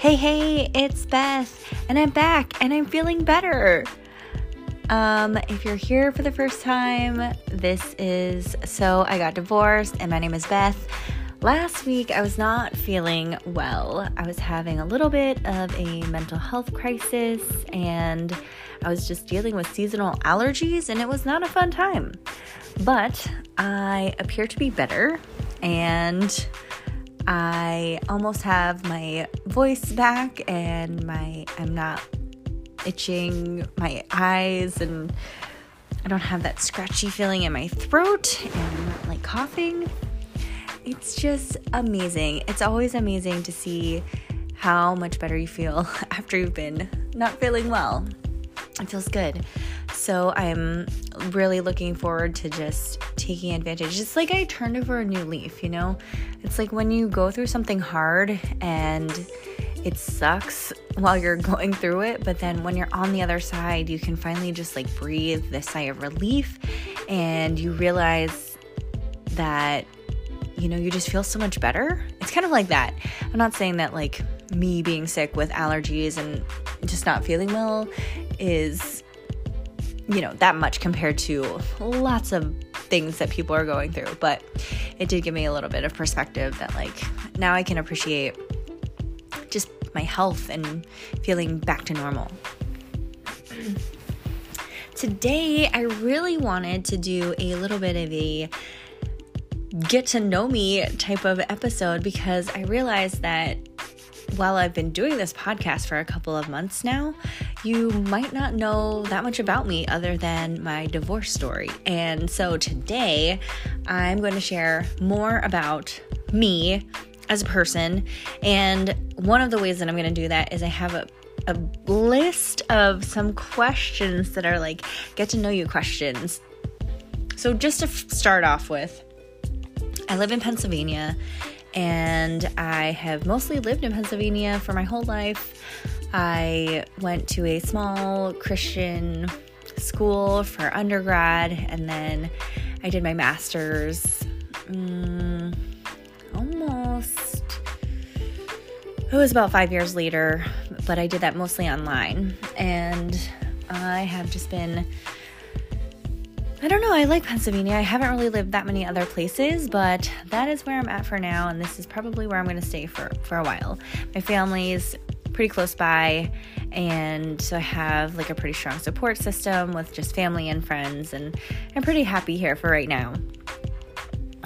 Hey, hey, it's Beth, and I'm back, and I'm feeling better. Um, if you're here for the first time, this is so I got divorced, and my name is Beth. Last week, I was not feeling well. I was having a little bit of a mental health crisis, and I was just dealing with seasonal allergies, and it was not a fun time. But I appear to be better, and I almost have my voice back and my I'm not itching my eyes and I don't have that scratchy feeling in my throat and I'm not like coughing. It's just amazing. It's always amazing to see how much better you feel after you've been not feeling well. It feels good. So I'm really looking forward to just taking advantage. It's like I turned over a new leaf, you know? It's like when you go through something hard and it sucks while you're going through it, but then when you're on the other side, you can finally just like breathe this sigh of relief and you realize that you know, you just feel so much better. It's kind of like that. I'm not saying that like me being sick with allergies and just not feeling well is you know, that much compared to lots of things that people are going through. But it did give me a little bit of perspective that, like, now I can appreciate just my health and feeling back to normal. Today, I really wanted to do a little bit of a get to know me type of episode because I realized that while I've been doing this podcast for a couple of months now, you might not know that much about me other than my divorce story. And so today, I'm going to share more about me as a person. And one of the ways that I'm going to do that is I have a a list of some questions that are like get to know you questions. So, just to f- start off with, I live in Pennsylvania and I have mostly lived in Pennsylvania for my whole life. I went to a small Christian school for undergrad, and then I did my master's um, almost, it was about five years later, but I did that mostly online. And I have just been I don't know. I like Pennsylvania. I haven't really lived that many other places, but that is where I'm at for now, and this is probably where I'm going to stay for for a while. My family is pretty close by, and so I have like a pretty strong support system with just family and friends, and I'm pretty happy here for right now.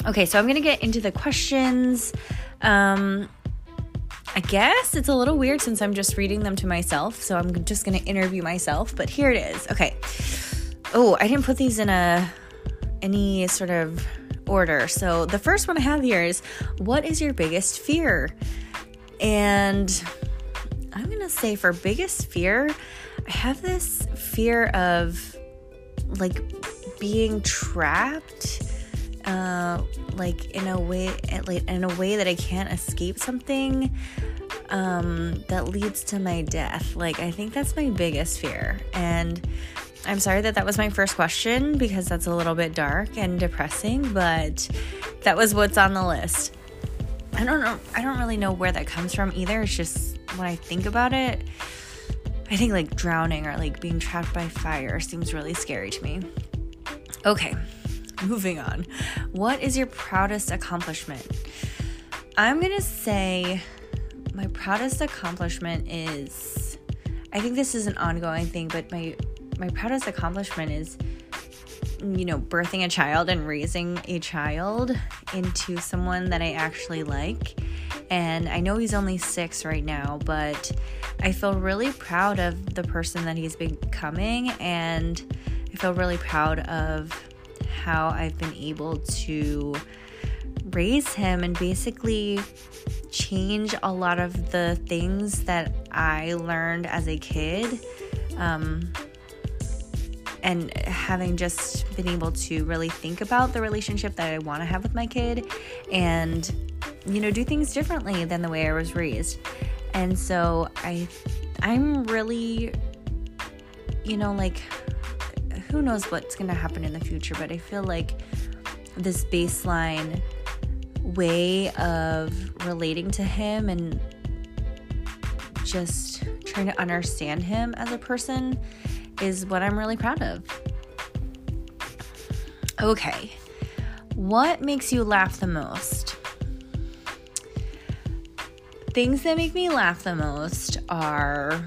Okay, so I'm going to get into the questions. Um, I guess it's a little weird since I'm just reading them to myself, so I'm just going to interview myself, but here it is. Okay. Oh, I didn't put these in a any sort of order. So the first one I have here is what is your biggest fear? And to say for biggest fear, I have this fear of like being trapped uh like in a way like in a way that I can't escape something um that leads to my death. Like I think that's my biggest fear. And I'm sorry that that was my first question because that's a little bit dark and depressing, but that was what's on the list. I don't know. I don't really know where that comes from either. It's just when I think about it, I think like drowning or like being trapped by fire seems really scary to me. Okay, moving on. What is your proudest accomplishment? I'm to say my proudest accomplishment is I think this is an ongoing thing, but my my proudest accomplishment is you know birthing a child and raising a child into someone that I actually like. And I know he's only 6 right now, but I feel really proud of the person that he's becoming and I feel really proud of how I've been able to raise him and basically change a lot of the things that I learned as a kid. Um, and having just been able to really think about the relationship that I want to have with my kid and you know do things differently than the way I was raised. And so I I'm really you know like who knows what's going to happen in the future, but I feel like this baseline way of relating to him and just trying to understand him as a person is what I'm really proud of. Okay, what makes you laugh the most? Things that make me laugh the most are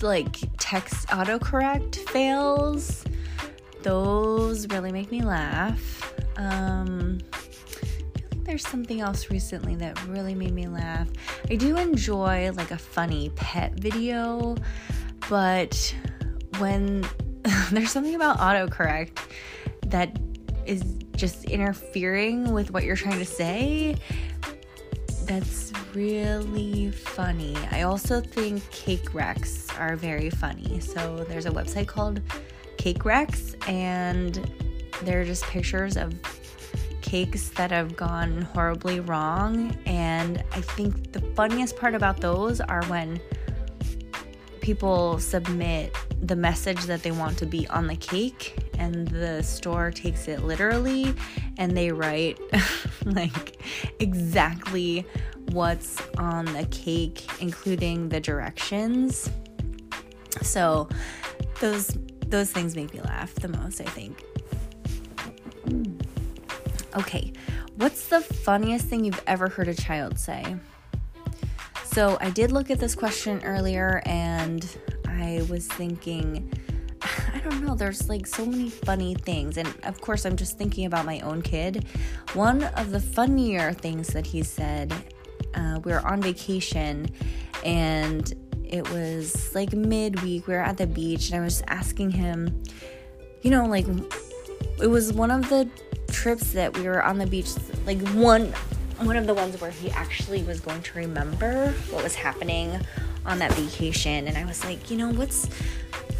like text autocorrect fails. Those really make me laugh. Um, there's something else recently that really made me laugh. I do enjoy like a funny pet video, but when there's something about autocorrect that is just interfering with what you're trying to say, that's really funny. I also think cake wrecks are very funny. So there's a website called Cake Wrecks, and they're just pictures of that have gone horribly wrong. And I think the funniest part about those are when people submit the message that they want to be on the cake and the store takes it literally and they write like exactly what's on the cake including the directions so those those things make me laugh the most i think Okay, what's the funniest thing you've ever heard a child say? So, I did look at this question earlier and I was thinking, I don't know, there's like so many funny things. And of course, I'm just thinking about my own kid. One of the funnier things that he said, uh, we were on vacation and it was like midweek. We were at the beach and I was asking him, you know, like it was one of the trips that we were on the beach, like one one of the ones where he actually was going to remember what was happening on that vacation and I was like, "You know, what's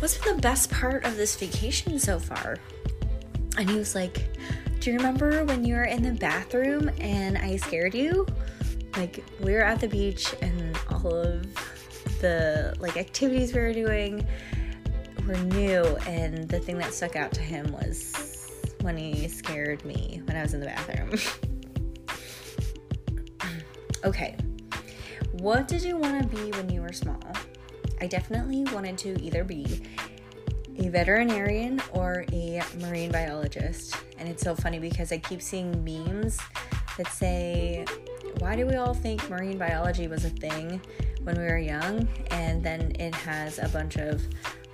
what's been the best part of this vacation so far?" And he was like, "Do you remember when you were in the bathroom and I scared you?" Like we were at the beach and all of the like activities we were doing were new and the thing that stuck out to him was when he scared me when I was in the bathroom. okay. What did you want to be when you were small? I definitely wanted to either be a veterinarian or a marine biologist. And it's so funny because I keep seeing memes that say, Why do we all think marine biology was a thing when we were young? And then it has a bunch of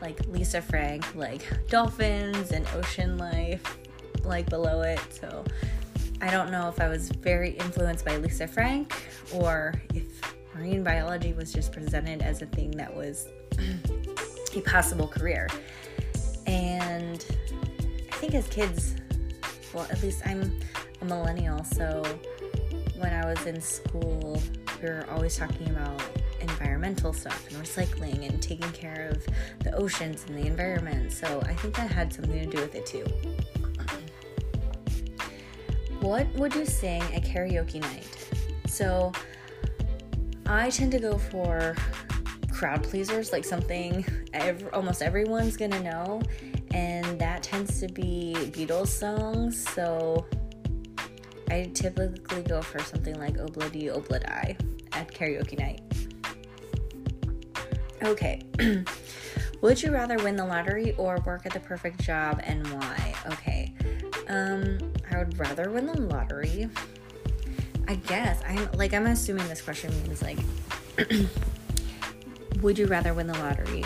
like Lisa Frank, like dolphins and ocean life like below it. So I don't know if I was very influenced by Lisa Frank or if marine biology was just presented as a thing that was a possible career. And I think as kids, well, at least I'm a millennial, so when I was in school, we were always talking about environmental stuff and recycling and taking care of the oceans and the environment. So I think that had something to do with it too. What would you sing at karaoke night? So, I tend to go for crowd pleasers, like something almost everyone's gonna know, and that tends to be Beatles songs. So, I typically go for something like Ob-La-Di, Ob-La-Da at karaoke night. Okay. Would you rather win the lottery or work at the perfect job and why? Okay. Um, I would rather win the lottery. I guess I'm like I'm assuming this question means like would you rather win the lottery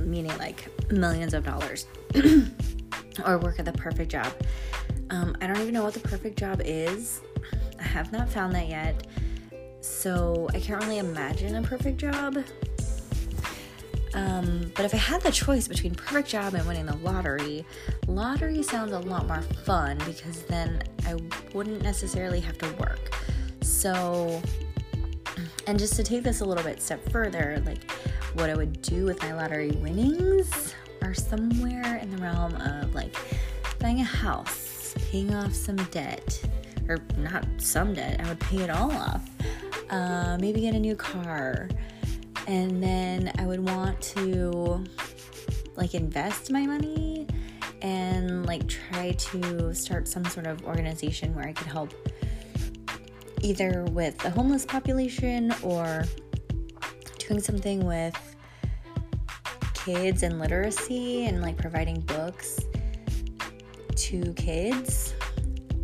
meaning like millions of dollars or work at the perfect job? Um, I don't even know what the perfect job is. I have not found that yet. So I can't really imagine a perfect job. Um, but if I had the choice between perfect job and winning the lottery, lottery sounds a lot more fun because then I wouldn't necessarily have to work. So, and just to take this a little bit step further, like what I would do with my lottery winnings are somewhere in the realm of like buying a house, paying off some debt, or not some debt, I would pay it all off. Uh, maybe get a new car and then I would want to like invest my money and like try to start some sort of organization where I could help either with the homeless population or doing something with kids and literacy and like providing books to kids.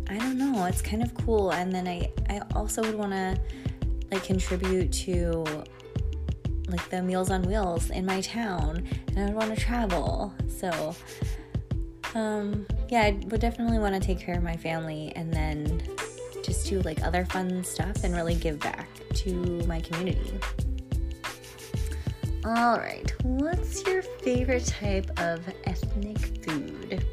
I don't know, it's kind of cool. And then I, I also would want to like contribute to like the Meals on Wheels in my town and I would want to travel. So um yeah, I would definitely want to take care of my family and then just do like other fun stuff and really give back to my community. All right, what's your favorite type of ethnic food?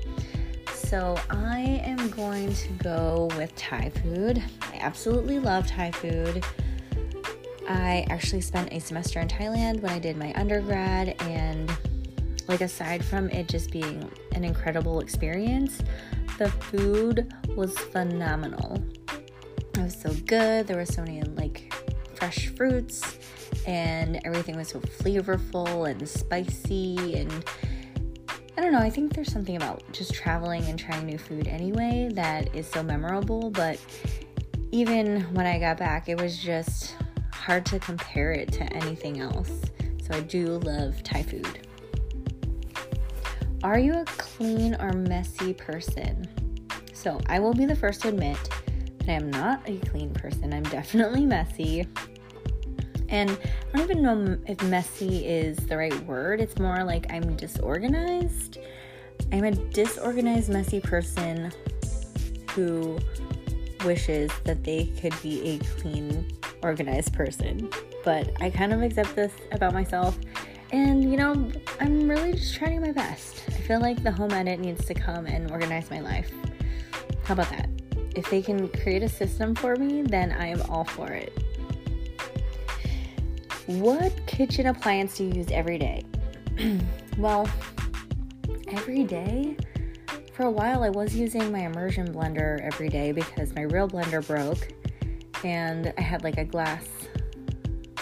So, I am going to go with Thai food. I absolutely love Thai food. I actually spent a semester in Thailand when I did my undergrad, and like, aside from it just being an incredible experience, the food was phenomenal. It was so good. There were so many like fresh fruits, and everything was so flavorful and spicy. And I don't know, I think there's something about just traveling and trying new food anyway that is so memorable. But even when I got back, it was just hard to compare it to anything else. So I do love Thai food. Are you a clean or messy person? So I will be the first to admit that I am not a clean person. I'm definitely messy. And I don't even know if messy is the right word. It's more like I'm disorganized. I'm a disorganized, messy person who wishes that they could be a clean, organized person. But I kind of accept this about myself. And you know, I'm really just trying my best. I feel like the home edit needs to come and organize my life. How about that? if they can create a system for me, then I am all for it. What kitchen appliance do you use every day? well, every day? For a while, I was using my immersion blender every day because my real blender broke and I had like a glass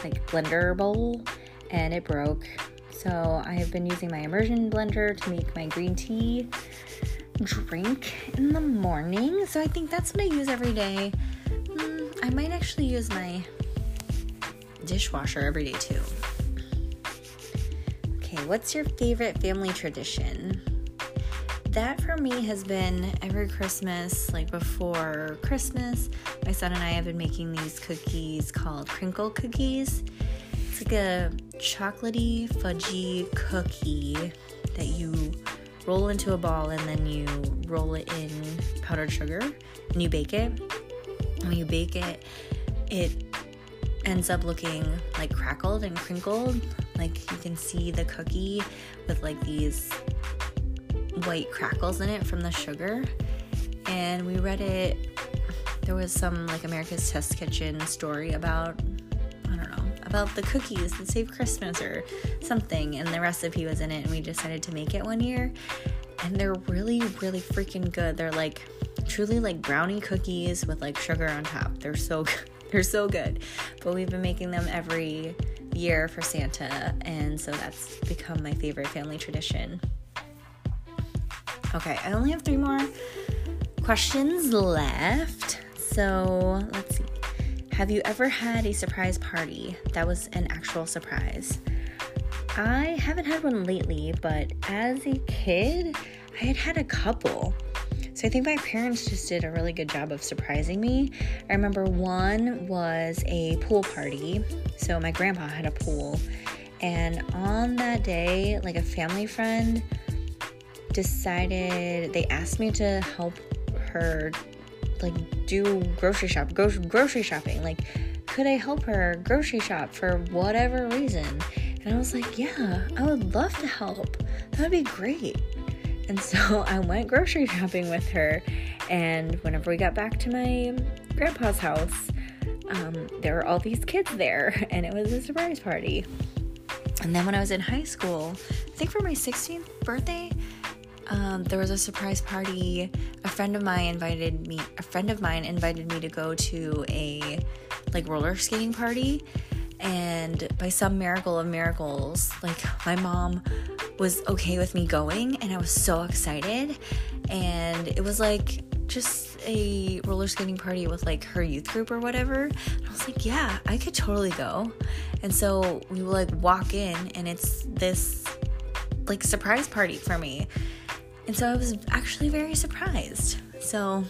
like blender bowl and it broke. So I have been using my immersion blender to make my green tea drink in the morning. So I think that's what I use every day. Mm, I might actually use my dishwasher every day too. Okay, what's your favorite family tradition? That for me has been every Christmas, like before Christmas, my son and I have been making these cookies called crinkle cookies. It's like a chocolatey, fudgy cookie that you roll into a ball and then you roll it in powdered sugar and you bake it. And When you bake it, it ends up looking like crackled and crinkled. Like you can see the cookie with like these white crackles in it from the sugar. And we read it, there was some like America's Test Kitchen story about I don't know about the cookies that save Christmas or something, and the recipe was in it, and we decided to make it one year. And they're really, really freaking good. They're like truly like brownie cookies with like sugar on top. They're so good. they're so good. But we've been making them every year for Santa, and so that's become my favorite family tradition. Okay, I only have three more questions left. So let's see. Have you ever had a surprise party that was an actual surprise? I haven't had one lately, but as a kid, I had had a couple. So I think my parents just did a really good job of surprising me. I remember one was a pool party. So my grandpa had a pool. And on that day, like a family friend decided, they asked me to help her like do grocery shop, gro- grocery shopping. Like, could I help her grocery shop for whatever reason? And I was like, yeah, I would love to help. That would be great. And so I went grocery shopping with her. And whenever we got back to my grandpa's house, um, there were all these kids there, and it was a surprise party. And then when I was in high school, I think for my 16th birthday, um, there was a surprise party. A friend of mine invited me. A friend of mine invited me to go to a like roller skating party, and by some miracle of miracles, like my mom was okay with me going, and I was so excited. And it was like just a roller skating party with like her youth group or whatever. And I was like, yeah, I could totally go. And so we like walk in and it's this like surprise party for me. And so I was actually very surprised. So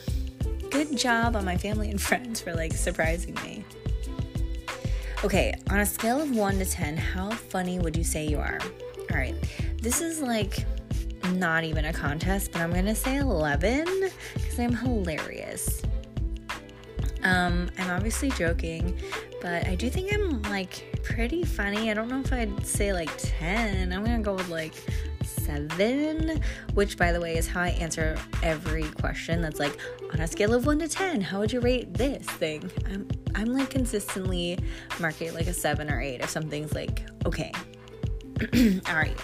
good job on my family and friends for like surprising me. Okay, on a scale of 1 to 10, how funny would you say you are? All right, this is like not even a contest, but I'm gonna say 11 because I'm hilarious. Um, I'm obviously joking, but I do think I'm like pretty funny. I don't know if I'd say like 10. I'm gonna go with like seven, which by the way is how I answer every question that's like on a scale of one to 10, how would you rate this thing? I'm, I'm like consistently marking like a seven or eight if something's like okay. All right.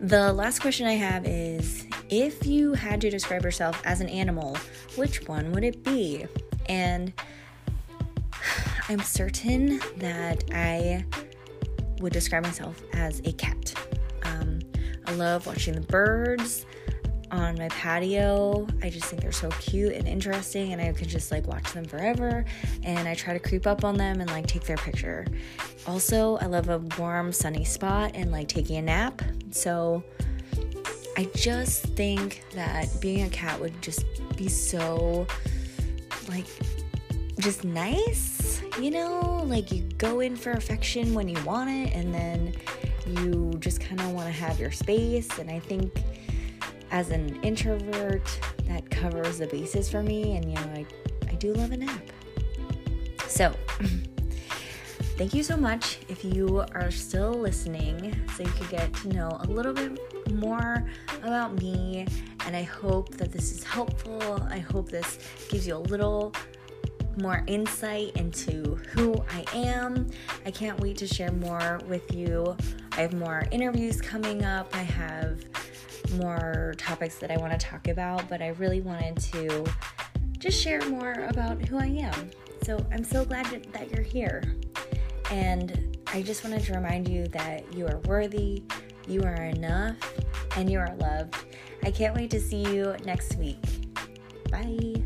The last question I have is if you had to describe yourself as an animal, which one would it be? And I'm certain that I would describe myself as a cat. Love watching the birds on my patio. I just think they're so cute and interesting, and I can just like watch them forever. And I try to creep up on them and like take their picture. Also, I love a warm, sunny spot and like taking a nap. So I just think that being a cat would just be so like just nice, you know? Like you go in for affection when you want it, and then you just kind of want to have your space. And I think as an introvert, that covers the bases for me. And, you know, I, I do love a nap. So, thank you so much if you are still listening so you could get to know a little bit more about me. And I hope that this is helpful. I hope this gives you a little more insight into who I am. I can't wait to share more with you. I have more interviews coming up. I have more topics that I want to talk about, but I really wanted to just share more about who I am. So I'm so glad that you're here. And I just wanted to remind you that you are worthy, you are enough, and you are loved. I can't wait to see you next week. Bye.